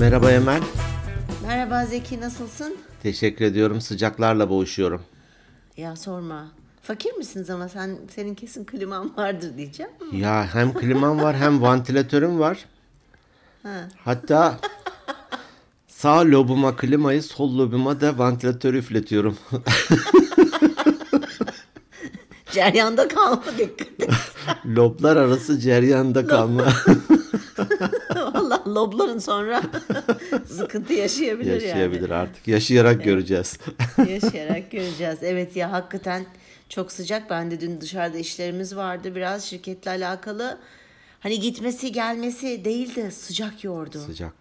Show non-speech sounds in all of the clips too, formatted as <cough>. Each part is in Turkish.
Merhaba Emel. Merhaba Zeki nasılsın? Teşekkür ediyorum. Sıcaklarla boğuşuyorum. Ya sorma. Fakir misiniz ama sen senin kesin kliman <laughs> vardır diyeceğim. Ya hem klimam var hem vantilatörüm var. Ha. Hatta sağ lobuma klimayı, sol lobuma da vantilatörü üfletiyorum. <laughs> Ceryanda kalma dikkat <laughs> et. Loblar arası ceryanda kalma lobların sonra <laughs> sıkıntı yaşayabilir, yaşayabilir artık. Yaşayarak göreceğiz. yani. <laughs> Yaşayarak <laughs> göreceğiz. Evet ya hakikaten çok sıcak. Ben de dün dışarıda işlerimiz vardı biraz şirketle alakalı. Hani gitmesi gelmesi değil de sıcak yordu. Sıcak.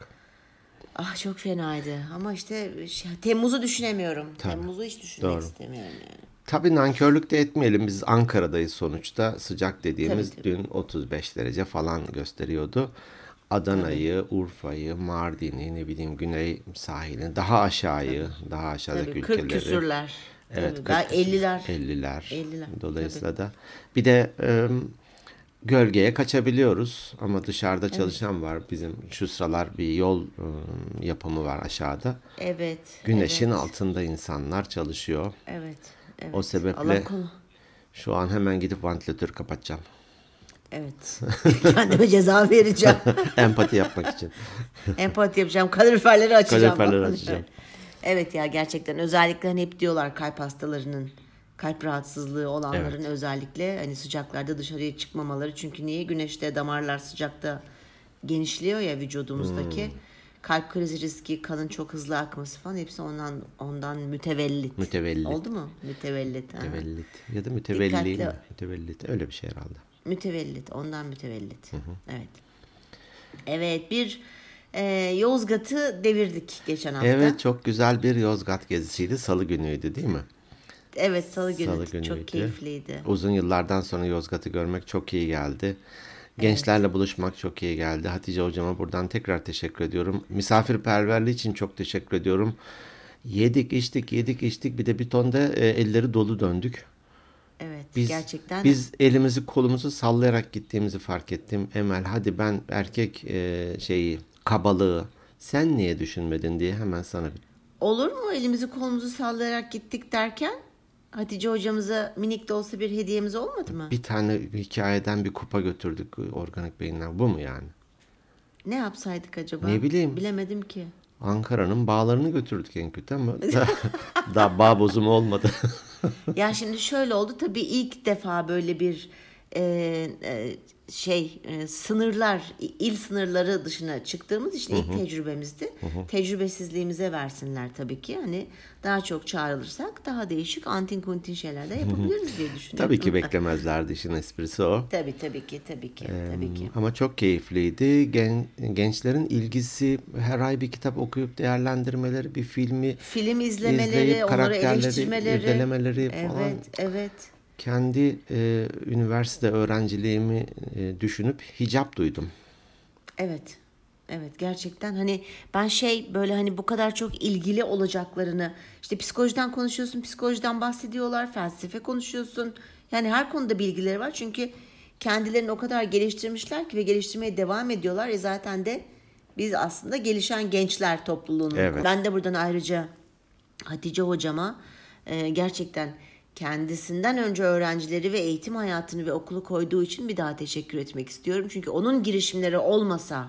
Ah çok fenaydı. Ama işte şey, Temmuz'u düşünemiyorum. Tabii. Temmuz'u hiç düşünmek Doğru. istemiyorum yani. Tabii nankörlük de etmeyelim. Biz Ankara'dayız sonuçta. Sıcak dediğimiz Tabii, tabii. dün 35 derece falan gösteriyordu. Adana'yı, Urfa'yı, Mardin'i, ne bileyim Güney sahilini, daha aşağıyı, daha aşağıdaki Tabii ülkeleri. 40 küsürler. Evet, Tabii, daha 40 küsür. 50'ler. 50'ler. 50'ler, Dolayısıyla da bir de e, gölgeye kaçabiliyoruz ama dışarıda çalışan var. Bizim şu sıralar bir yol e, yapımı var aşağıda. Evet. Güneşin evet, altında insanlar çalışıyor. Evet. evet. O sebeple Allah şu an hemen gidip vantilatörü kapatacağım. Evet. <laughs> Kendime ceza vereceğim. <laughs> Empati yapmak için. <laughs> Empati yapacağım. Kaloriferleri açacağım. Kaloriferleri açacağım. Evet ya gerçekten özellikle hani hep diyorlar kalp hastalarının kalp rahatsızlığı olanların özellikle hani sıcaklarda dışarıya çıkmamaları çünkü niye güneşte damarlar sıcakta genişliyor ya vücudumuzdaki Hmm. kalp krizi riski kanın çok hızlı akması falan hepsi ondan ondan mütevellit. Mütevellit. Oldu mu? Mütevellit. ha. Mütevellit ya da mütevelli Dikkatli. Mütevellit öyle bir şey herhalde. Mütevellit. Ondan mütevellit. Evet. Evet bir e, Yozgat'ı devirdik geçen hafta. Evet çok güzel bir Yozgat gezisiydi. Salı günüydü değil mi? Evet salı günü. Salı günüydü. Çok keyifliydi. Uzun yıllardan sonra Yozgat'ı görmek çok iyi geldi. Gençlerle buluşmak çok iyi geldi. Hatice hocama buradan tekrar teşekkür ediyorum. Misafirperverliği için çok teşekkür ediyorum. Yedik içtik yedik içtik bir de bir ton da e, elleri dolu döndük. Evet Biz, gerçekten. biz elimizi kolumuzu sallayarak gittiğimizi fark ettim. Emel hadi ben erkek e, şeyi kabalığı sen niye düşünmedin diye hemen sana bir Olur mu elimizi kolumuzu sallayarak gittik derken Hatice hocamıza minik de olsa bir hediyemiz olmadı mı? bir tane hikayeden bir kupa götürdük organik beyinler. Bu mu yani? Ne yapsaydık acaba? Ne bileyim. Bilemedim ki. Ankara'nın bağlarını götürdük en kötü ama <laughs> daha bağ bozumu olmadı. <laughs> ya şimdi şöyle oldu tabii ilk defa böyle bir e, e, şey e, sınırlar il sınırları dışına çıktığımız için ilk tecrübemizdi. Tecrübesizliğimize versinler tabii ki. Hani daha çok çağrılırsak daha değişik antin kuntin şeyler de yapabiliriz diye <laughs> düşünüyorum. Tabii ki beklemezlerdi işin esprisi o. <laughs> Tabii tabii ki tabii ki tabii ki. Ama çok keyifliydi. Gen, gençlerin ilgisi her ay bir kitap okuyup değerlendirmeleri, bir filmi Film izlemeleri, izleyip onları eleştirmeleri. irdelemeleri falan. Evet, evet. Kendi e, üniversite öğrenciliğimi e, düşünüp hicap duydum. Evet. Evet gerçekten hani ben şey böyle hani bu kadar çok ilgili olacaklarını işte psikolojiden konuşuyorsun psikolojiden bahsediyorlar felsefe konuşuyorsun yani her konuda bilgileri var çünkü kendilerini o kadar geliştirmişler ki ve geliştirmeye devam ediyorlar e zaten de biz aslında gelişen gençler topluluğunun Evet. ben de buradan ayrıca Hatice hocama e, gerçekten kendisinden önce öğrencileri ve eğitim hayatını ve okulu koyduğu için bir daha teşekkür etmek istiyorum. Çünkü onun girişimleri olmasa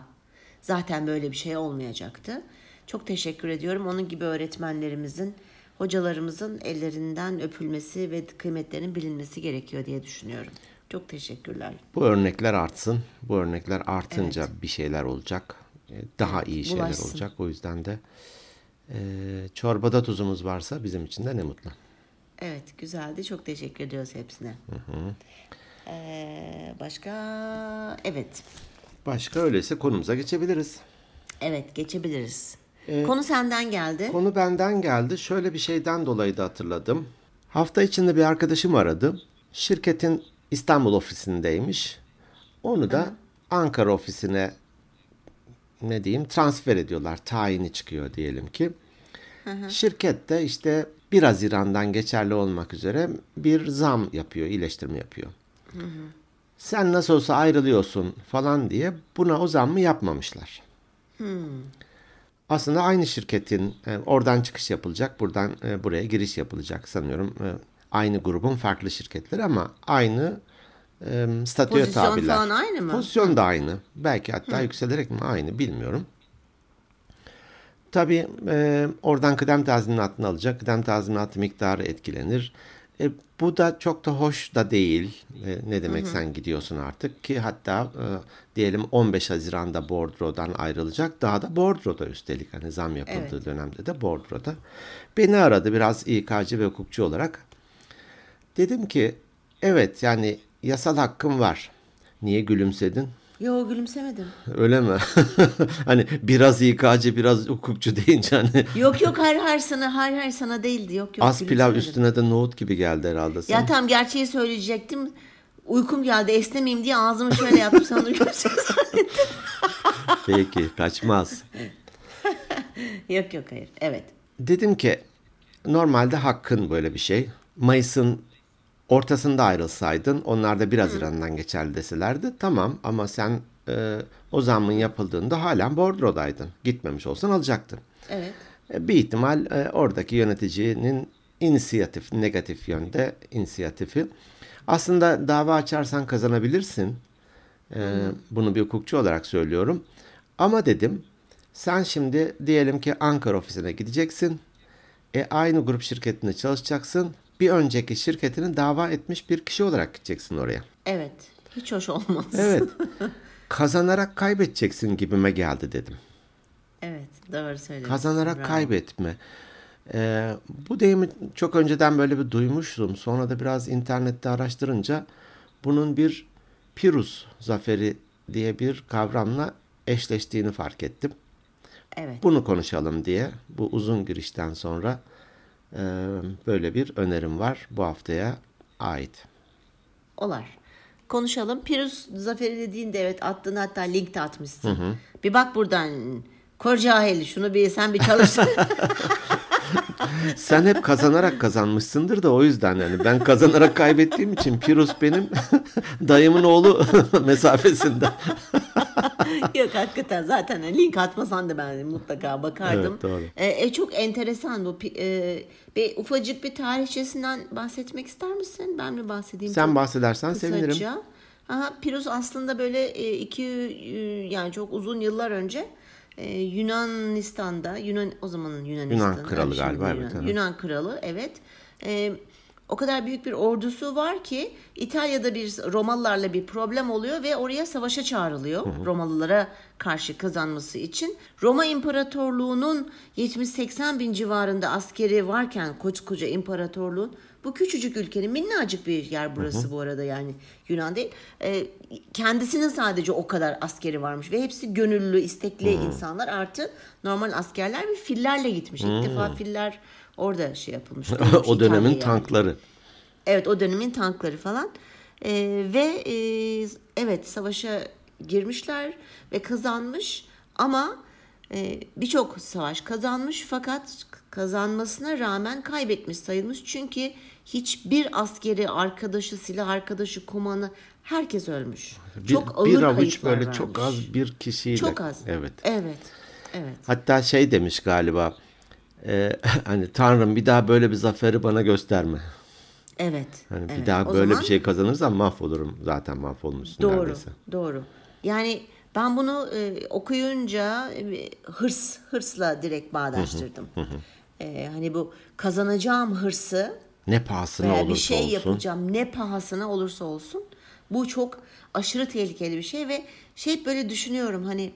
zaten böyle bir şey olmayacaktı. Çok teşekkür ediyorum. Onun gibi öğretmenlerimizin, hocalarımızın ellerinden öpülmesi ve kıymetlerinin bilinmesi gerekiyor diye düşünüyorum. Çok teşekkürler. Bu örnekler artsın. Bu örnekler artınca bir şeyler olacak. E, Daha iyi şeyler bulaşsın. olacak. O yüzden de e, çorbada tuzumuz varsa bizim için de ne mutlu. Evet güzeldi. Çok teşekkür ediyoruz hepsine. Ee, başka? Evet. Başka öyleyse konumuza geçebiliriz. Evet geçebiliriz. Konu senden geldi. Konu benden geldi. Şöyle bir şeyden dolayı da hatırladım. Hafta içinde bir arkadaşım aradı. Şirketin İstanbul ofisindeymiş. Onu da Ankara ofisine ne diyeyim transfer ediyorlar. Tayini çıkıyor diyelim ki. Şirket de işte 1 Haziran'dan geçerli olmak üzere bir zam yapıyor, iyileştirme yapıyor. Sen nasıl olsa ayrılıyorsun falan diye buna o zammı yapmamışlar. aslında aynı şirketin e, oradan çıkış yapılacak, buradan e, buraya giriş yapılacak sanıyorum. E, aynı grubun farklı şirketleri ama aynı e, statüye Pozisyon tabiler. falan aynı mı? Pozisyon da aynı. Belki hatta yükselerek mi aynı bilmiyorum. Tabii e, oradan kıdem tazminatını alacak. Kıdem tazminatı miktarı etkilenir. E, bu da çok da hoş da değil. E, ne demek sen gidiyorsun artık ki hatta e, diyelim 15 Haziran'da bordrodan ayrılacak. Daha da bordroda üstelik hani zam yapıldığı Evet. dönemde de bordroda. Beni aradı biraz İK'cı ve hukukçu olarak. Dedim ki evet yani yasal hakkım var. Niye gülümsedin? Yo gülümsemedim. Öyle mi? <laughs> hani biraz İK'cı biraz hukukçu deyince hani Yok yok hayır hayır sana hayır hayır sana değildi. Yok yok az pilav üstüne de nohut gibi geldi herhalde sana. Ya tam gerçeği söyleyecektim. Uykum geldi esnemeyeyim diye ağzımı şöyle yaptım sana zannettim. <laughs> Peki kaçmaz. <laughs> Yok yok hayır evet. Dedim ki normalde hakkın böyle bir şey. Mayıs'ın ortasında ayrılsaydın onlar da 1 Haziran'dan geçerli deselerdi tamam ama sen e, o zammın yapıldığında halen bordrodaydın. Gitmemiş olsan alacaktın. Evet. E, Bir ihtimal e, oradaki yöneticinin inisiyatif, negatif yönde inisiyatifi. Aslında dava açarsan kazanabilirsin. E, bunu bir hukukçu olarak söylüyorum. Ama dedim sen şimdi diyelim ki Ankara ofisine gideceksin. E, aynı grup şirketinde çalışacaksın. Bir önceki şirketini dava etmiş bir kişi olarak gideceksin oraya. Evet. Hiç hoş olmaz. Evet. <laughs> Kazanarak kaybedeceksin gibime geldi dedim. Evet doğru söylüyorsun. Kazanarak Bravo. kaybetme. Ee, bu deyimi çok önceden böyle bir duymuştum. Sonra da biraz internette araştırınca bunun bir Pirus zaferi diye bir kavramla eşleştiğini fark ettim. Evet. Bunu konuşalım diye bu uzun girişten sonra böyle bir önerim var bu haftaya ait. Olar. Konuşalım. Pirus Zaferi dediğinde evet attığını hatta link de atmışsın. Bir bak buradan. Kor cahil şunu bir sen bir çalış. <laughs> <laughs> Sen hep kazanarak kazanmışsındır da o yüzden yani ben kazanarak kaybettiğim için Pirus benim <laughs> dayımın oğlu mesafesinde. <laughs> Yok hakikaten zaten link atmasan da ben mutlaka bakardım. Evet, doğru. E, e, çok enteresan bu. E, bir ufacık bir tarihçesinden bahsetmek ister misin? Ben mi bahsedeyim? Sen bahsedersen sevinirim. kısaca. Aha, Pirus aslında böyle e, iki e, yani çok uzun yıllar önce e, Yunanistan'da Yunan o zamanın Yunanistan'ı Yunan kralı galiba, Yunan, evet. Yunan kralı evet. E, o kadar büyük bir ordusu var ki İtalya'da bir Romalılarla bir problem oluyor ve oraya savaşa çağrılıyor. Romalılara karşı kazanması için. Roma İmparatorluğu'nun 70-80 bin civarında askeri varken koskoca imparatorluğun bu küçücük ülkenin minnacık bir yer burası bu arada yani Yunan değil. Ee, kendisinin sadece o kadar askeri varmış ve hepsi gönüllü, istekli insanlar artı normal askerler ve fillerle gitmiş. İlk defa filler orada şey yapılmış. <laughs> o dönemin İtalya'ya yani. tankları. Evet o dönemin tankları falan. Ee, ve e, evet savaşa girmişler ve kazanmış ama e, birçok savaş kazanmış fakat kazanmasına rağmen kaybetmiş sayılmış. Çünkü hiçbir askeri arkadaşı, silah arkadaşı, kumanı herkes ölmüş. Bir, çok ağır bir avuç böyle çok vermiş. az bir kişiyle. Çok az. Evet. Evet. Evet. Hatta şey demiş galiba. E, <laughs> hani Tanrım bir daha böyle bir zaferi bana gösterme. Evet. Hani evet. bir daha O böyle zaman- bir şey kazanırsam mahvolurum. Zaten mahvolmuşsun Doğru, neredeyse. doğru. Yani ben bunu e, okuyunca e, hırs, hırsla direkt bağdaştırdım. E, hani bu kazanacağım hırsı Ne pahasına olursa bir şey olsun. yapacağım ne pahasına olursa olsun. Bu çok aşırı tehlikeli bir şey ve şey böyle düşünüyorum hani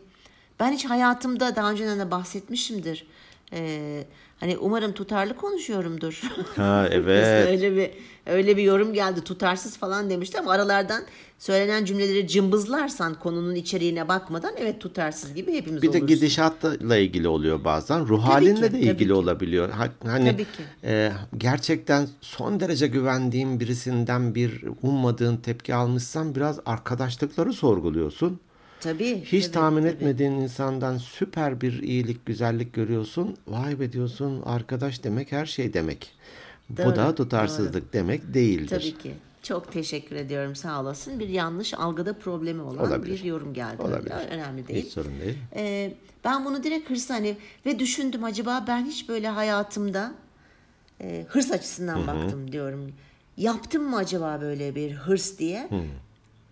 ben hiç hayatımda daha önceden de bahsetmişimdir. E, hani umarım tutarlı konuşuyorumdur. <laughs> Ha evet. Öyle bir öyle bir yorum geldi tutarsız falan demişti ama aralardan söylenen cümleleri cımbızlarsan konunun içeriğine bakmadan evet tutarsız gibi hepimiz Bir de oluruz. gidişatla ilgili oluyor bazen. Ruh halinle ki, de tabii ilgili ki. olabiliyor. Ha- Hani Tabii ki. e, gerçekten son derece güvendiğin birisinden bir ummadığın tepki almışsan biraz arkadaşlıkları sorguluyorsun. Tabii. Hiç tabii, tahmin tabii. etmediğin insandan süper bir iyilik, güzellik görüyorsun. Vay be diyorsun arkadaş demek her şey demek. Bu Doğru, da tutarsızlık demek değildir. Tabii ki. Çok teşekkür ediyorum sağ olasın. Bir yanlış algıda problemi olan Olabilir. bir yorum geldi. Olabilir. Önemli değil. Hiç sorun değil. Ee, ben bunu direkt hırs hani ve düşündüm acaba ben hiç böyle hayatımda e, hırs açısından baktım diyorum. Yaptım mı acaba böyle bir hırs diye?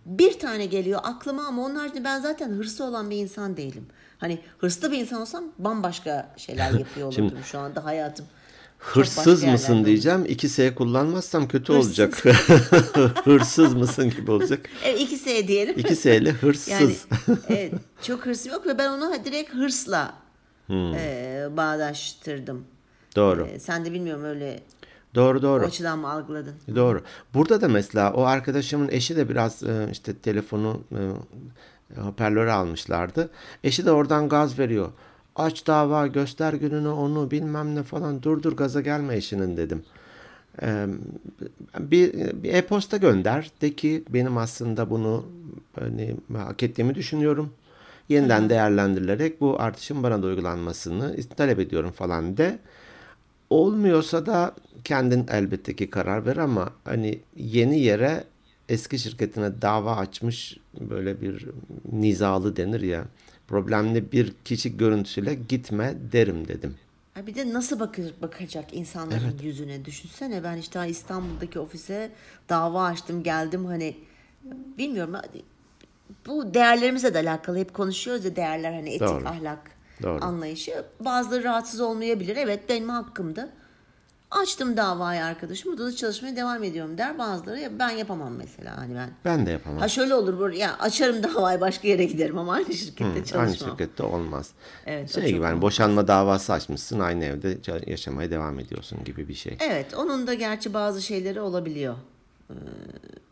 Bir tane geliyor aklıma ama onun haricinde ben zaten hırsı olan bir insan değilim. Hani hırslı bir insan olsam bambaşka şeyler yapıyor <laughs> olurdum Şimdi- şu anda hayatım. Hırsız mısın diyeceğim. İki S kullanmazsam kötü Hırsız. olacak. <laughs> Hırsız mısın gibi olacak. <laughs> E, iki S diyelim. İki S'li hırsız. Yani evet, çok hırsım yok ve ben onu direkt hırsla Hmm. e, bağdaştırdım. Doğru. E, sen de bilmiyorum öyle Doğru o doğru. açıdan mı algıladın? Doğru. Burada da mesela o arkadaşımın eşi de biraz e, işte telefonu e, hoparlöre almışlardı. Eşi de oradan gaz veriyor. Aç dava göster gününü onu bilmem ne falan dur dur gaza gelme eşinin dedim. E, bir, bir e-posta gönder de ki benim aslında bunu hani, hak ettiğimi düşünüyorum. Yeniden değerlendirilerek bu artışın bana da uygulanmasını talep ediyorum falan de. Olmuyorsa da kendin elbette ki karar ver ama hani yeni yere eski şirketine dava açmış böyle bir nizalı denir ya problemli bir kişi görüntüsüyle gitme derim dedim. Bir de nasıl bakır, bakacak insanların yüzüne düşünsene ben işte İstanbul'daki ofise dava açtım geldim hani bilmiyorum bu değerlerimizle de alakalı hep konuşuyoruz ya değerler hani etik Doğru. ahlak Doğru. anlayışı bazıları rahatsız olmayabilir evet benim hakkımdı açtım davayı arkadaşım burada da çalışmaya devam ediyorum der bazıları ya ben yapamam mesela hani ben Ben de yapamam. ha şöyle olur bu ya açarım <laughs> davayı başka yere giderim ama aynı şirkette Aynı çalışmam şirkette olmaz. Evet, şey gibi hani boşanma davası açmışsın aynı evde yaşamaya devam ediyorsun gibi bir şey. Evet, onun da gerçi bazı şeyleri olabiliyor. Ee,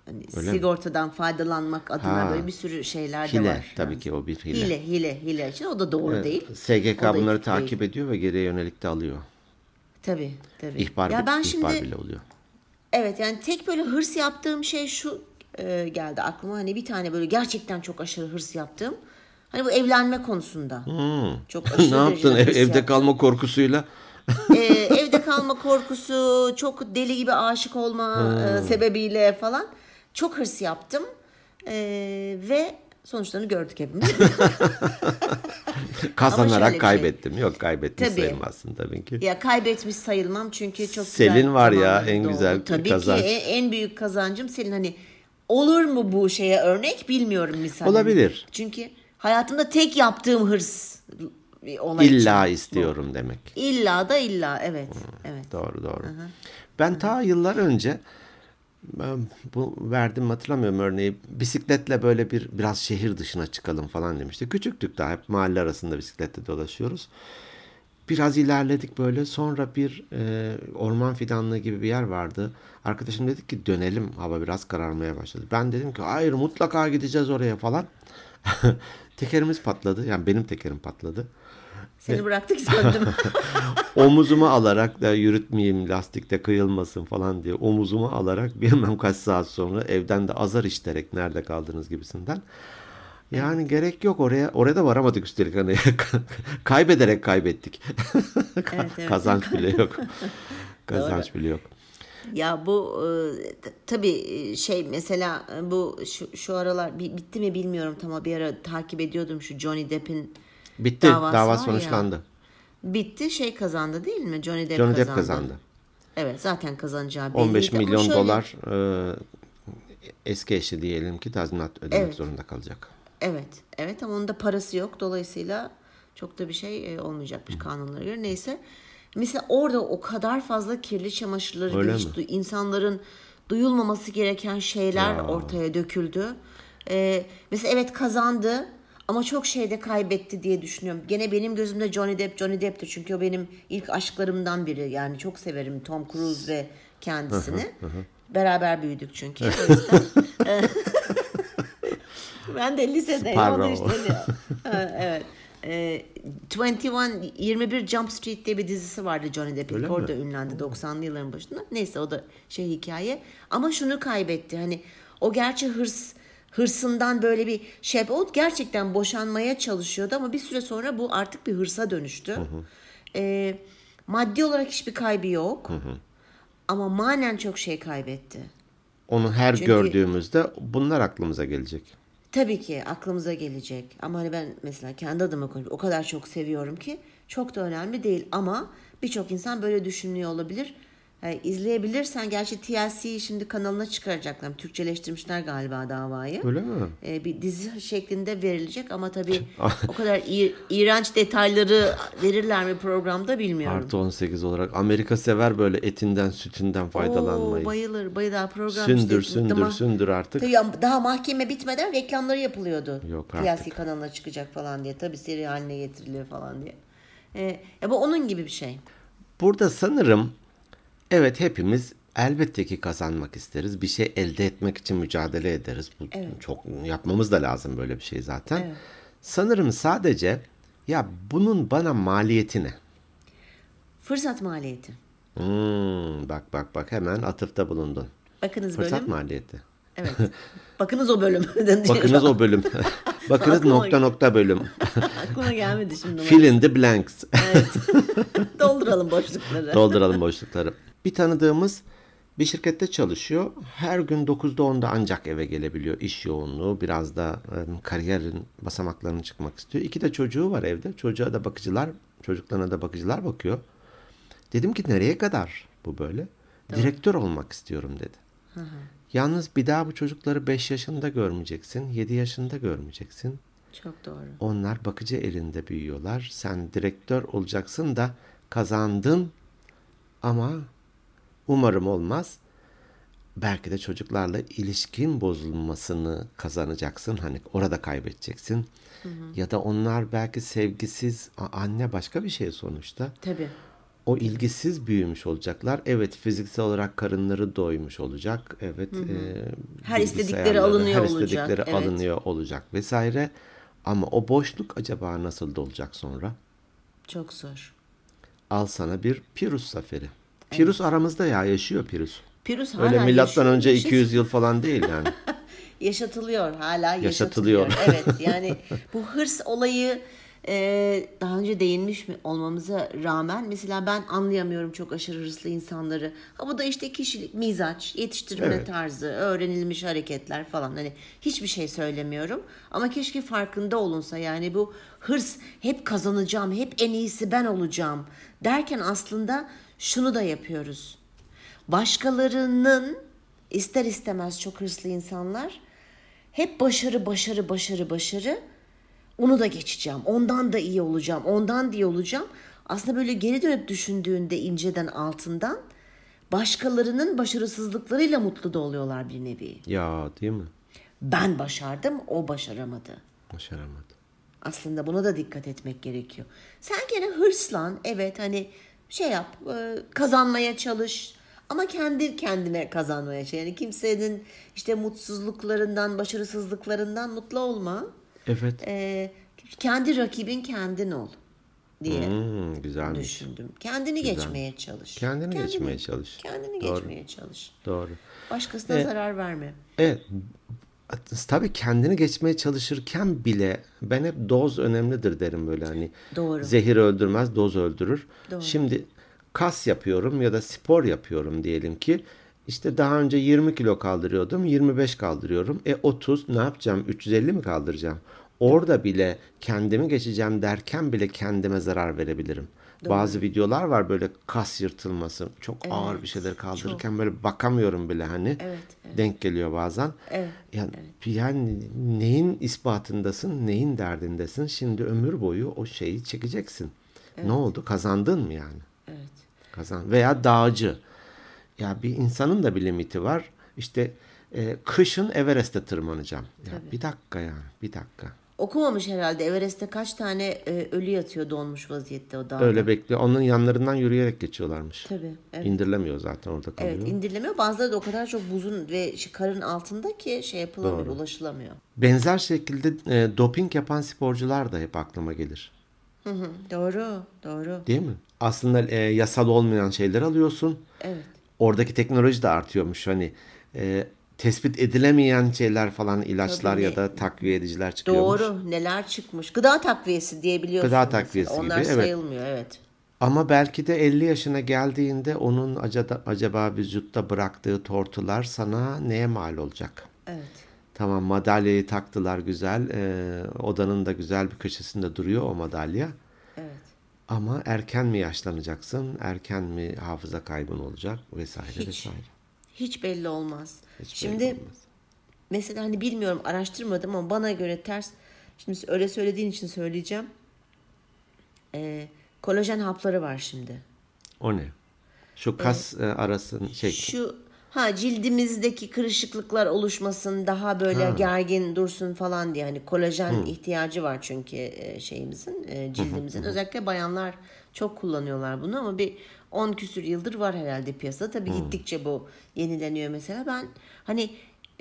hani Öyle mi? sigortadan faydalanmak adına Ha. böyle bir sürü şeyler de Hile var. tabii ki o bir hile. Hile, hile, hile için o da doğru değil. SGK O bunları etik değil. takip ediyor ve geriye yönelik de alıyor. Tabii, tabii. İhbar, ya ben ihbar şimdi bile oluyor. evet yani tek böyle hırs yaptığım şey şu e, geldi aklıma. Hani bir tane böyle gerçekten çok aşırı hırs yaptığım. Hani bu evlenme konusunda. Çok <laughs> aşırı Hmm. ne yaptın Ev- evde yaptım. kalma korkusuyla? Ee, evde kalma korkusu, çok deli gibi aşık olma e, sebebiyle falan çok hırs yaptım. Ee, ve sonuçlarını gördük hepimiz. <laughs> Kazanarak şey. kaybettim. Yok kaybetmiş Tabii. sayılmazsın tabii ki. ya kaybetmiş sayılmam çünkü çok Selin güzel var ya, en güzel Tabii kazanç. ki en, en büyük kazancım Selin hani olur mu bu şeye örnek bilmiyorum misal. Olabilir. Çünkü hayatımda tek yaptığım hırs olay için. İlla istiyorum demek. İlla da illa evet. Evet. Doğru doğru. Ben ta yıllar önce ben bu verdim hatırlamıyorum örneği bisikletle böyle bir biraz şehir dışına çıkalım falan demişti. Küçüktük daha hep mahalle arasında bisikletle dolaşıyoruz. Biraz ilerledik böyle sonra bir e, orman fidanlığı gibi bir yer vardı. Arkadaşım dedi ki dönelim hava biraz kararmaya başladı. Ben dedim ki hayır mutlaka gideceğiz oraya falan. <laughs> Tekerimiz patladı yani benim tekerim patladı. Seni bıraktık döndüm. <laughs> Omuzuma alarak da yürütmeyeyim lastikte kıyılmasın falan diye omuzuma alarak <laughs> bilmem kaç saat sonra evden de azar işiterek nerede kaldınız gibisinden. Yani gerek yok oraya oraya da varamadık üstelik hani <laughs> kaybederek kaybettik. Evet, evet. Kazanç bile yok. Kazanç bile yok. Ya bu e, tabii e, şey mesela e, bu şu, şu aralar bi- bitti mi bilmiyorum tam bir ara takip ediyordum şu Johnny Depp'in Bitti. davası Dava sonuçlandı. Ya. Bitti şey kazandı değil mi? Johnny Depp Johnny kazandı. Depp kazandı. Evet zaten kazanacağı belliydi. 15 ama milyon şöyle- dolar e, eski eşi diyelim ki tazminat ödemek Evet. zorunda kalacak. Evet. Evet ama onun da parası yok. Dolayısıyla çok da bir şey e, olmayacakmış kanunlara göre. Neyse. Mesela orada o kadar fazla kirli çamaşırları Öyle hiç mi? insanların duyulmaması gereken şeyler Ya. ortaya döküldü. Ee, mesela evet kazandı ama çok şeyde kaybetti diye düşünüyorum. Gene benim gözümde Johnny Depp Johnny Depp'tir. Çünkü o benim ilk aşklarımdan biri. Yani çok severim Tom Cruise ve kendisini. Beraber büyüdük çünkü. O yüzden. <laughs> <laughs> Ben de lisedeyim. O da işte evet. Ee, 21 21 Jump Street diye bir dizisi vardı Johnny Depp'in. Öyle mi? Orada ünlendi 90'lı yılların başında. Neyse o da şey hikaye. Ama şunu kaybetti. Hani o gerçi hırs hırsından böyle bir şey o gerçekten boşanmaya çalışıyordu ama bir süre sonra bu artık bir hırsa dönüştü. Ee, maddi olarak hiçbir kaybı yok. Ama manen çok şey kaybetti. Onu her Çünkü- gördüğümüzde bunlar aklımıza gelecek. Tabii ki aklımıza gelecek. Ama hani ben mesela kendi adıma konuşuyorum. O kadar çok seviyorum ki çok da önemli değil. Ama birçok insan böyle düşünüyor olabilir. Yani izleyebilirsen gerçi TLC şimdi kanalına çıkaracaklar. Türkçeleştirmişler galiba davayı. Öyle mi? Ee, bir dizi şeklinde verilecek ama tabii <laughs> o kadar iğ- iğrenç detayları verirler mi programda bilmiyorum. Artı 18 olarak Amerika sever böyle etinden sütünden faydalanmayı. Oo, bayılır bayılır program sündür işte. sündür Daha- sündür artık. Tabii daha mahkeme bitmeden reklamları yapılıyordu. Yok TLC artık. kanalına çıkacak falan diye. Tabii seri haline getirilir falan diye. Ee, ya bu onun gibi bir şey. Burada sanırım evet hepimiz elbette ki kazanmak isteriz. Bir şey elde etmek için mücadele ederiz. Bu çok yapmamız da lazım böyle bir şey zaten. Evet. Sanırım sadece ya bunun bana maliyeti ne? Fırsat maliyeti. Hmm, bak bak bak hemen atıfta bulundun. Bakınız Fırsat bölüm. maliyeti. Evet. Bakınız o bölüm. <laughs> Bakınız o bölüm. <laughs> <laughs> Bakınız Aklıma nokta gel- nokta bölüm. Aklıma gelmedi şimdi. Fill in the blanks. Dolduralım boşlukları. Dolduralım boşlukları. Bir tanıdığımız bir şirkette çalışıyor. Her gün 9'da 10'da ancak eve gelebiliyor. İş yoğunluğu biraz da kariyerin basamaklarını çıkmak istiyor. İki de çocuğu var evde. Çocuğa da bakıcılar, çocuklarına da bakıcılar bakıyor. Dedim ki nereye kadar bu böyle? Direktör olmak istiyorum dedi. Yalnız bir daha bu çocukları 5 yaşında görmeyeceksin, 7 yaşında görmeyeceksin. Çok doğru. Onlar bakıcı elinde büyüyorlar. Sen direktör olacaksın da kazandın ama umarım olmaz. Belki de çocuklarla ilişkin bozulmasını kazanacaksın. Hani orada kaybedeceksin. Ya da onlar belki sevgisiz anne başka bir şey sonuçta. Tabii. O ilgisiz büyümüş olacaklar. Evet fiziksel olarak karınları doymuş olacak. Evet. e, Her istedikleri alınıyor her olacak, istedikleri evet. alınıyor olacak vesaire. Ama o boşluk acaba nasıl dolacak sonra? Çok zor. Al sana bir Pirus zaferi. Pirus aramızda ya yaşıyor Pirus. Pirus hala Öyle milattan yaşıyor. önce Yaşa- 200 yıl falan değil yani. <laughs> yaşatılıyor hala Yaşatılıyor. yaşatılıyor. evet <laughs> yani bu hırs olayı e, daha önce değinmiş mi olmamıza rağmen mesela ben anlayamıyorum çok aşırı hırslı insanları. Ha bu da işte kişilik, mizaç, yetiştirme Evet. tarzı, öğrenilmiş hareketler falan hani hiçbir şey söylemiyorum. Ama keşke farkında olunsa yani bu hırs hep kazanacağım, hep en iyisi ben olacağım derken aslında şunu da yapıyoruz başkalarının ister istemez çok hırslı insanlar hep başarı başarı başarı başarı onu da geçeceğim. Ondan da iyi olacağım. Ondan diye olacağım. Aslında böyle geri dönüp düşündüğünde inceden altından başkalarının başarısızlıklarıyla mutlu da oluyorlar bir nevi. ya değil mi? Ben başardım, o başaramadı. Başaramadı. Aslında buna da dikkat etmek gerekiyor. Sen gene hırslan, evet hani şey yap, e, kazanmaya çalış. Ama kendi kendine kazanmaya çalış. Yani kimsenin işte mutsuzluklarından, başarısızlıklarından mutlu olma. Evet. E, kendi rakibin kendin ol diye Hmm, güzelmiş. düşündüm. Kendini geçmeye çalış. Kendini geçmeye çalış. Kendini Doğru. geçmeye çalış. Doğru. Başkasına zarar verme. Evet. Tabii kendini geçmeye çalışırken bile ben hep doz önemlidir derim böyle hani. Doğru. Zehir öldürmez, doz öldürür. Doğru. Şimdi kas yapıyorum ya da spor yapıyorum diyelim ki. İşte daha önce 20 kilo kaldırıyordum, 25 kaldırıyorum. E 30 ne yapacağım? 350 mi kaldıracağım? Orada bile kendimi geçeceğim derken bile kendime zarar verebilirim. Bazı videolar var böyle kas yırtılması. Çok ağır bir şeyler kaldırırken böyle bakamıyorum bile hani. Evet, Denk geliyor bazen. Evet, Yani, yani neyin ispatındasın, neyin derdindesin? Şimdi ömür boyu o şeyi çekeceksin. Ne oldu? Kazandın mı yani? Evet. Kazan veya dağcı. Ya bir insanın da bir limiti var. İşte e, kışın Everest'e tırmanacağım. Ya bir dakika ya, bir dakika. Okumamış herhalde. Everest'te kaç tane e, ölü yatıyor donmuş vaziyette o dağda. Öyle bekliyor. Onun yanlarından yürüyerek geçiyorlarmış. Tabii. Evet. İndirilemiyor zaten orada kalıyor. Evet indirlemiyor. Bazıları da o kadar çok buzun ve şey- karın altında ki şey yapılamıyor, ulaşılamıyor. Benzer şekilde e, doping yapan sporcular da hep aklıma gelir. Hı hı, doğru, doğru. Değil mi? Aslında e, yasal olmayan şeyler alıyorsun. Evet. Oradaki teknoloji de artıyormuş. Hani e, tespit edilemeyen şeyler falan ilaçlar Tabii ya da takviye ediciler çıkıyormuş. Doğru. Neler çıkmış. Gıda takviyesi diyebiliyorsun. Gıda takviyesi Onlar gibi, evet. sayılmıyor evet. Ama belki de 50 yaşına geldiğinde onun acaba, acaba vücutta bıraktığı tortular sana neye mal olacak? Evet. Tamam madalyayı taktılar güzel. Ee, odanın da güzel bir köşesinde duruyor o madalya. Evet. Ama erken mi yaşlanacaksın? Erken mi hafıza kaybın olacak? Vesaire Hiç. vesaire. Hiç belli olmaz. Hiç belli Şimdi olmaz. mesela hani bilmiyorum araştırmadım ama bana göre ters. Şimdi öyle söylediğin için söyleyeceğim. Ee, kolajen hapları var şimdi. O ne? Şu kas e, arasın şey Şu ha cildimizdeki kırışıklıklar oluşmasın daha böyle gergin dursun falan diye hani kolajen ihtiyacı var çünkü e, şeyimizin e, cildimizin özellikle bayanlar çok kullanıyorlar bunu ama bir 10 küsür yıldır var herhalde piyasada tabii gittikçe bu yenileniyor mesela ben hani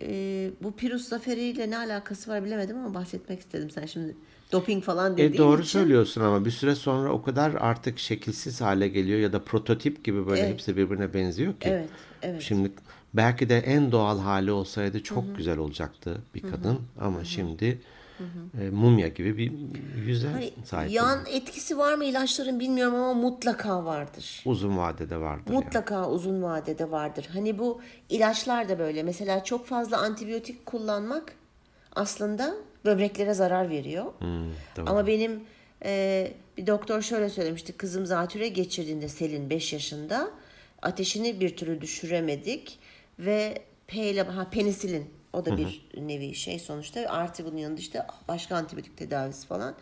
e, bu Pirus zaferiyle ne alakası var bilemedim ama bahsetmek istedim sen şimdi doping falan dediğin E doğru için. söylüyorsun ama bir süre sonra o kadar artık şekilsiz hale geliyor ya da prototip gibi böyle Evet. hepsi birbirine benziyor ki. Evet, evet. Şimdi belki de en doğal hali olsaydı çok güzel olacaktı bir kadın ama şimdi e, mumya gibi bir yüze Hani sahip. yan etkisi var mı ilaçların bilmiyorum ama mutlaka vardır. Uzun vadede vardır yani. Mutlaka uzun vadede vardır. Hani bu ilaçlar da böyle. Mesela çok fazla antibiyotik kullanmak aslında böbreklere zarar veriyor. Hmm. Ama benim e, bir doktor şöyle söylemişti. Kızım zatüre geçirdiğinde Selin 5 yaşında ateşini bir türlü düşüremedik ve P ile ha, penisilin o da bir nevi şey sonuçta artı bunun yanında işte başka antibiyotik tedavisi falan.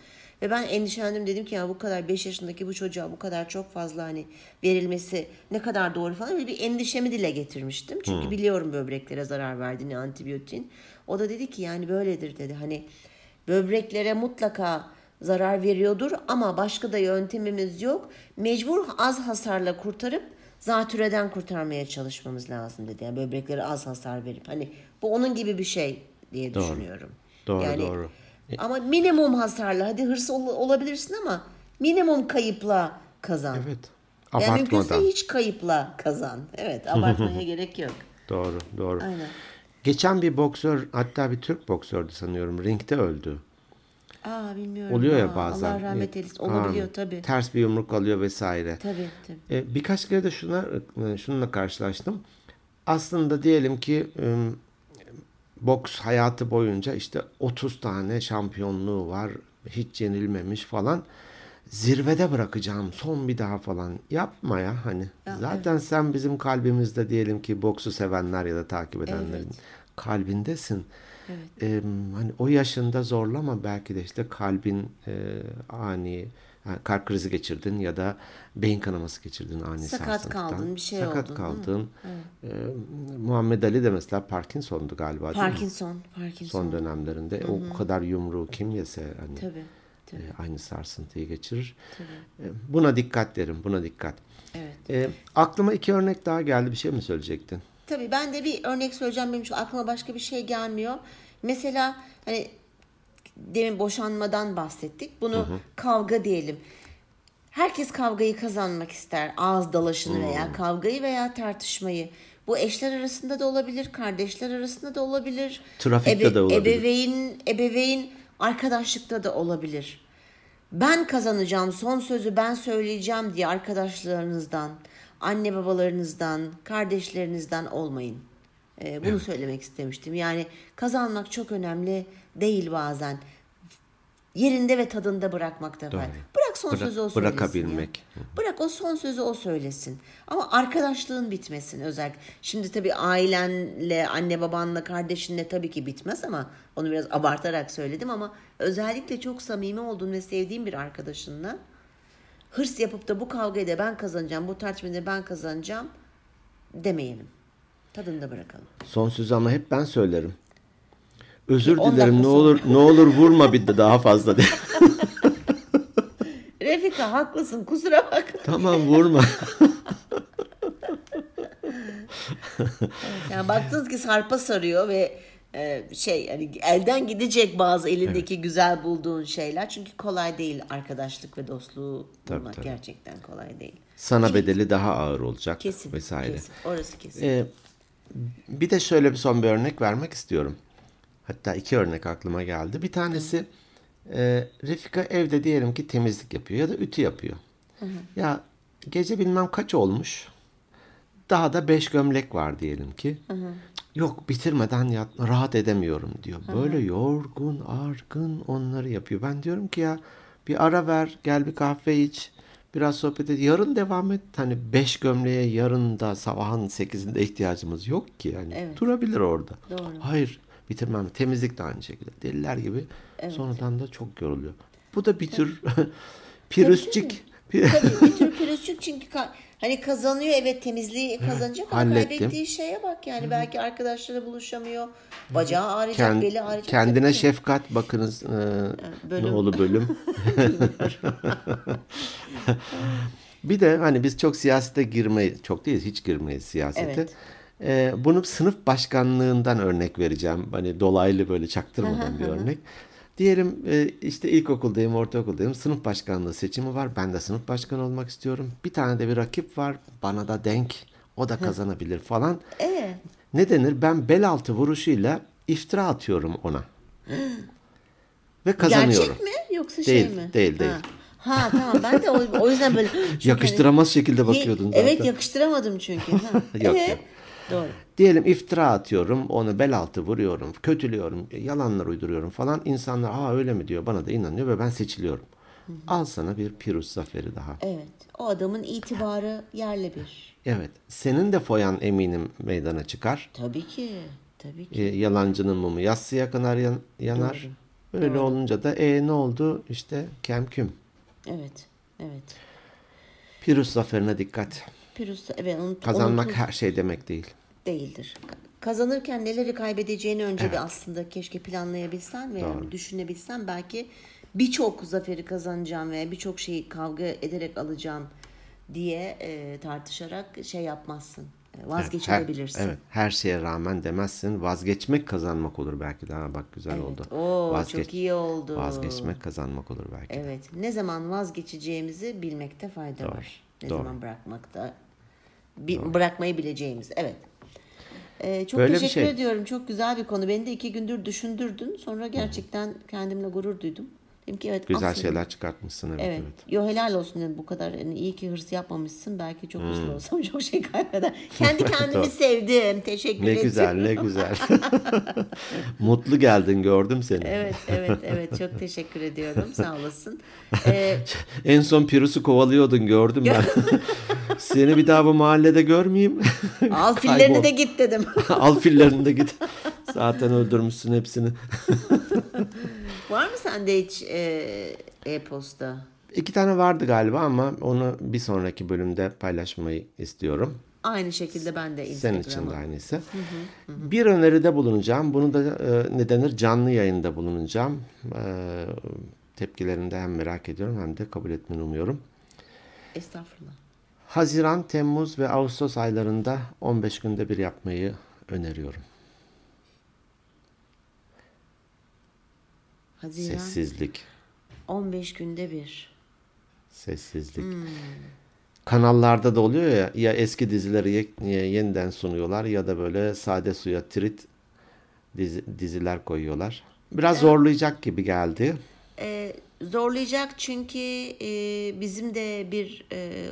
Ve ben endişelendim dedim ki ya bu kadar 5 yaşındaki bu çocuğa bu kadar çok fazla hani verilmesi ne kadar doğru falan böyle bir endişemi dile getirmiştim. Çünkü biliyorum böbreklere zarar verdiğini antibiyotin. O da dedi ki yani böyledir dedi. Hani böbreklere mutlaka zarar veriyordur ama başka da yöntemimiz yok. Mecbur az hasarla kurtarıp zatürreden kurtarmaya çalışmamız lazım dedi. Yani böbreklere az hasar verip hani bu onun gibi bir şey diye Doğru. düşünüyorum. Doğru, yani, doğru. Ama minimum hasarla hadi hırs ol- olabilirsin ama minimum kayıpla kazan. Evet. Yani mümkünse Abartmadan. hiç kayıpla kazan. Evet <laughs> abartmaya gerek yok. Doğru, doğru. Aynen. Geçen bir boksör hatta bir Türk boksördü sanıyorum ringde öldü. Aa bilmiyorum. Oluyor ya Aa, bazen. Allah rahmet eylesin. Olabiliyor tabii. Ters bir yumruk alıyor vesaire. Tabii tabii. E, birkaç kere de şuna, e, şununla karşılaştım. Aslında diyelim ki boks hayatı boyunca işte 30 tane şampiyonluğu var. Hiç yenilmemiş falan. Zirvede bırakacağım son bir daha falan. Yapma ya hani. Zaten sen bizim kalbimizde diyelim ki boksu sevenler ya da takip edenlerin kalbindesin. E, hani o yaşında zorlama belki de işte kalbin e, ani yani kalp krizi geçirdin ya da beyin kanaması geçirdin ani Sakat sarsıntıdan. kaldın, bir şey Sakat oldun, kaldın. E, Muhammed Ali de mesela Parkinson'du galiba değil mi? Parkinson, Parkinson. Son dönemlerinde. O, o kadar yumruğu kim yese hani Tabii. tabii. e, aynı sarsıntıyı geçirir. E, buna dikkat derim, buna dikkat. Evet. E, aklıma iki örnek daha geldi. Bir şey mi söyleyecektin? Tabii ben de bir örnek söyleyeceğim. Benim şu aklıma başka bir şey gelmiyor. Mesela hani demin boşanmadan bahsettik. Bunu kavga diyelim. Herkes kavgayı kazanmak ister. Ağız dalaşını veya kavgayı veya tartışmayı. Bu eşler arasında da olabilir, kardeşler arasında da olabilir. Trafikte de olabilir. Ebeveyn, ebeveyn arkadaşlıkta da olabilir. Ben kazanacağım, son sözü ben söyleyeceğim diye arkadaşlarınızdan, anne babalarınızdan, kardeşlerinizden olmayın. Ee, bunu söylemek istemiştim. Yani kazanmak çok önemli değil bazen. Yerinde ve tadında bırakmak da var. Bırak son Bıra- sözü o söylesin. bırakabilmek. ya. Bırak o son sözü o söylesin. Ama arkadaşlığın bitmesin özellikle. Şimdi tabii ailenle, anne babanla, kardeşinle tabii ki bitmez ama onu biraz abartarak söyledim ama özellikle çok samimi olduğun ve sevdiğin bir arkadaşınla hırs yapıp da bu kavgayı da ben kazanacağım, bu tartışmayı da ben kazanacağım demeyelim. Tadında bırakalım. Son sözü ama hep ben söylerim. Özür dilerim ne olur ne olur vurma bir de daha fazla de. <laughs> Refika haklısın kusura bak. tamam vurma. <laughs> Yani baktınız ki sarpa sarıyor ve e, şey hani elden gidecek bazı elindeki güzel bulduğun şeyler. Çünkü kolay değil arkadaşlık ve dostluğu Tabii, bulmak tabii. gerçekten kolay değil. Sana bedeli daha ağır olacak Kesin. vesaire. Kesin. Orası kesin. Ee, bir de şöyle bir son bir örnek vermek istiyorum. Hatta iki örnek aklıma geldi. Bir tanesi e, Refika evde diyelim ki temizlik yapıyor ya da ütü yapıyor. Ya gece bilmem kaç olmuş. Daha da beş gömlek var diyelim ki. Yok bitirmeden yat, rahat edemiyorum diyor. Böyle yorgun, argın onları yapıyor. Ben diyorum ki ya bir ara ver, gel bir kahve iç. Biraz sohbet et. Yarın devam et. Hani beş gömleğe yarın da sabahın sekizinde ihtiyacımız yok ki. Yani Evet. durabilir orada. Doğru. Hayır bitirmem. Temizlik de aynı şekilde. Deliler gibi. Sonradan da çok yoruluyor. Bu da bir tür <laughs> pürüzcük. Tabii bir tür pürüzcük çünkü ka- hani kazanıyor evet temizliği kazanacak ama hallettim. kaybettiği şeye bak yani belki arkadaşlarla buluşamıyor. Bacağı ağrıyacak, Kend- beli ağrıyacak. kendine şefkat bakınız e, bölüm. ne oldu bölüm. <laughs> <laughs> bir de hani biz çok siyasete girmeyiz. Çok değil hiç girmeyiz siyasete. Evet. E, bunu sınıf başkanlığından örnek vereceğim. Hani dolaylı böyle çaktırmadan bir örnek. Diyelim e, işte ilkokuldayım, ortaokuldayım. Sınıf başkanlığı seçimi var. Ben de sınıf başkanı olmak istiyorum. Bir tane de bir rakip var. Bana da denk. O da kazanabilir falan. Evet. Ne denir? Ben bel altı vuruşuyla iftira atıyorum ona. <gasps> Ve kazanıyorum. Gerçek mi yoksa Değil, şey mi? değil, değil. Ha. Ha tamam ben de o, o yüzden böyle <laughs> çünkü Yakıştıramaz şekilde hani- bakıyordun zaten. Evet yakıştıramadım çünkü. Ha. <laughs> Yok, Ee? yok. Doğru. Diyelim iftira atıyorum, onu bel altı vuruyorum, kötülüyorum, yalanlar uyduruyorum falan. İnsanlar aa öyle mi diyor, bana da inanıyor ve ben seçiliyorum. Al sana bir Pirus zaferi daha. Evet. O adamın itibarı yerle bir. Evet, senin de foyan eminim meydana çıkar. Tabii ki. Tabii ki. E, yalancının mumu yassıya kadar yan- yanar. Öyle olunca da e ne oldu? İşte kemküm. Evet. Evet. Pirus zaferine dikkat. Pürüz evet unut, Kazanmak unutul- her şey demek değil. değildir. Kazanırken neleri kaybedeceğini önce bir aslında keşke planlayabilsen veya Doğru. düşünebilsen belki birçok zaferi kazanacağım veya birçok şeyi kavga ederek alacağım diye e, tartışarak şey yapmazsın. Vazgeçebilirsin. Her, evet, her şeye rağmen demezsin. Vazgeçmek kazanmak olur belki daha bak güzel oldu. Oo, çok iyi oldu. Vazgeçmek kazanmak olur belki. Evet. Ne zaman vazgeçeceğimizi bilmekte fayda var. Ne doğru. zaman bırakmakta bi- bırakmayı bileceğimiz. Evet. Ee, çok Böyle teşekkür şey. ediyorum. Çok güzel bir konu. Beni de iki gündür düşündürdün. Sonra gerçekten kendimle gurur duydum. Dedim ki evet Güzel aferin. şeyler çıkartmışsın evet Evet. evet. Yo helal olsun dedim bu kadar yani iyi ki hırs yapmamışsın. Belki çok hırslı olsam çok şey kaybeder. Kendi <laughs> kendimi Hmm. Doğru. sevdim. Teşekkür Ne ederim. güzel ne güzel. <laughs> Mutlu geldin gördüm seni. Evet evet evet çok <laughs> teşekkür ediyorum. Sağ olasın. Ee, En son Pirus'u kovalıyordun gördüm ben. seni bir daha bu mahallede görmeyeyim. al fillerini de git dedim. Al fillerini de git. Zaten öldürmüşsün hepsini. Var mı sende hiç e, e-posta? İki tane vardı galiba ama onu bir sonraki bölümde paylaşmayı istiyorum. Aynı şekilde ben de Senin Instagram'a. için de aynısı. Bir öneride bulunacağım. Bunu da e, ne denir? Canlı yayında bulunacağım. E, tepkilerini de hem merak ediyorum hem de kabul etmeni umuyorum. Estağfurullah. Haziran, Temmuz ve Ağustos aylarında 15 günde bir yapmayı öneriyorum. Haziran Sessizlik. 15 günde bir. Sessizlik. Kanallarda da oluyor ya ya eski dizileri ye- ye- yeniden sunuyorlar ya da böyle sade suya trit dizi- diziler koyuyorlar. Biraz zorlayacak gibi geldi. E, zorlayacak çünkü e, bizim de bir e,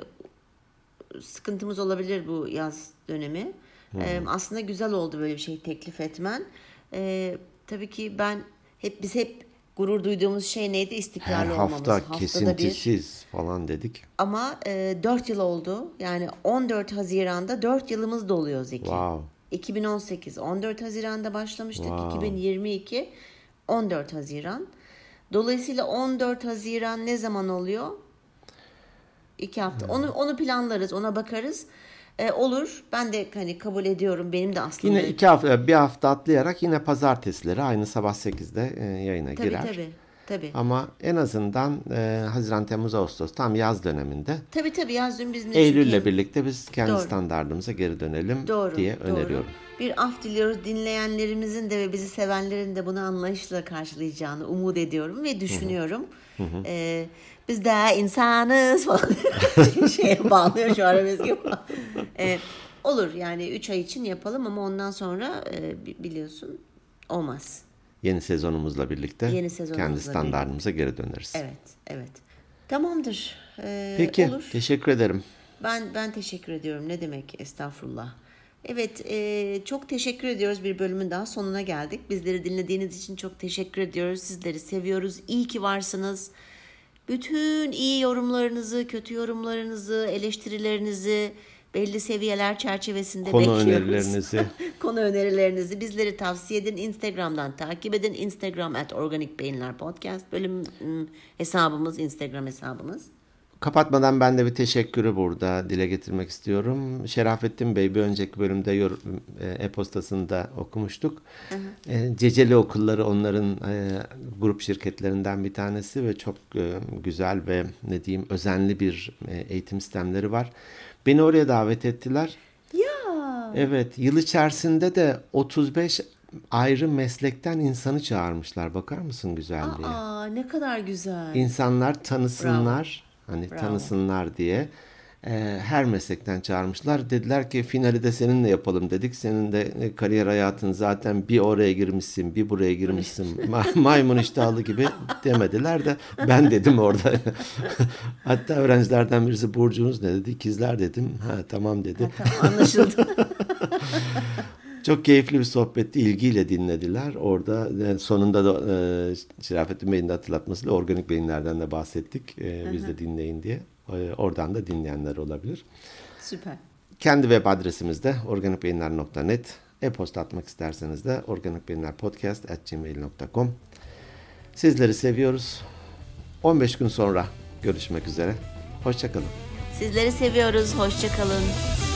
sıkıntımız olabilir bu yaz dönemi. E, aslında güzel oldu böyle bir şey teklif etmen. E, tabii ki ben hep biz hep gurur duyduğumuz şey neydi? Her İstikrarlı olmamız. hafta Haftada bir. kesintisiz falan dedik. Ama e, 4 yıl oldu. Yani 14 Haziran'da 4 yılımız doluyor Zeki. Wow. 2018 14 Haziran'da başlamıştık. Wow. 2022 14 Haziran. Dolayısıyla 14 Haziran ne zaman oluyor? İki hafta. Onu onu planlarız, ona bakarız. E, olur. Ben de hani kabul ediyorum. Benim de aslında Yine iki hafta, bir hafta atlayarak yine pazartesileri aynı sabah 8'de e, yayına tabii girer. tabii. Tabii. Ama en azından e, Haziran, Temmuz, Ağustos tam yaz döneminde Tabii tabii yazdım bizim de Eylül'le çünkü- birlikte biz kendi Doğru. standartımıza geri dönelim Doğru, diye doğru. öneriyorum. Bir af diliyoruz dinleyenlerimizin de ve bizi sevenlerin de bunu anlayışla karşılayacağını umut ediyorum ve düşünüyorum. Ee, biz daha insanız falan <laughs> şeye bağlıyor şu arabesk gibi. Ee, olur yani 3 ay için yapalım ama ondan sonra e, bi- biliyorsun olmaz. Yeni sezonumuzla birlikte Yeni sezonumuzla kendi standartımıza geri döneriz. Evet, evet. Tamamdır. Ee, Peki, Olur. teşekkür ederim. Ben ben teşekkür ediyorum. Ne demek estağfurullah. Evet e, çok teşekkür ediyoruz. Bir bölümün daha sonuna geldik. Bizleri dinlediğiniz için çok teşekkür ediyoruz. Sizleri seviyoruz. İyi ki varsınız. Bütün iyi yorumlarınızı, kötü yorumlarınızı, eleştirilerinizi belli seviyeler çerçevesinde Konu bekliyoruz. önerilerinizi. <laughs> Konu önerilerinizi bizleri tavsiye edin. Instagram'dan takip edin. Instagram at Organik Beyinler Podcast bölüm ım, hesabımız, Instagram hesabımız. Kapatmadan ben de bir teşekkürü burada dile getirmek istiyorum. Şerafettin Bey bir önceki bölümde e, e-postasında okumuştuk. E, Ceceli okulları onların e, grup şirketlerinden bir tanesi ve çok e, güzel ve ne diyeyim özenli bir e, eğitim sistemleri var. Beni oraya davet ettiler. Ya Evet, yıl içerisinde de 35 ayrı meslekten insanı çağırmışlar. Bakar mısın güzelliğe? Aa ne kadar güzel. İnsanlar tanısınlar, hani Bravo. tanısınlar diye e, her meslekten çağırmışlar. Dediler ki finali de seninle yapalım dedik. Senin de e, kariyer hayatın zaten bir oraya girmişsin, bir buraya girmişsin. Ma- maymun iştahlı gibi <laughs> demediler de ben dedim orada. <laughs> Hatta öğrencilerden birisi burcunuz ne dedi? İkizler dedim. Ha tamam dedi. Tamam, anlaşıldı. <laughs> Çok keyifli bir sohbetti. ilgiyle dinlediler. Orada sonunda da e, Şerafettin Bey'in de hatırlatmasıyla organik beyinlerden de bahsettik. E, biz de dinleyin diye. E, oradan da dinleyenler olabilir. Süper. Kendi web adresimizde organikbeyinler.net. E-posta atmak isterseniz de organikbeyinlerpodcast.gmail.com Sizleri seviyoruz. 15 gün sonra görüşmek üzere. Hoşçakalın. Sizleri seviyoruz. Hoşçakalın.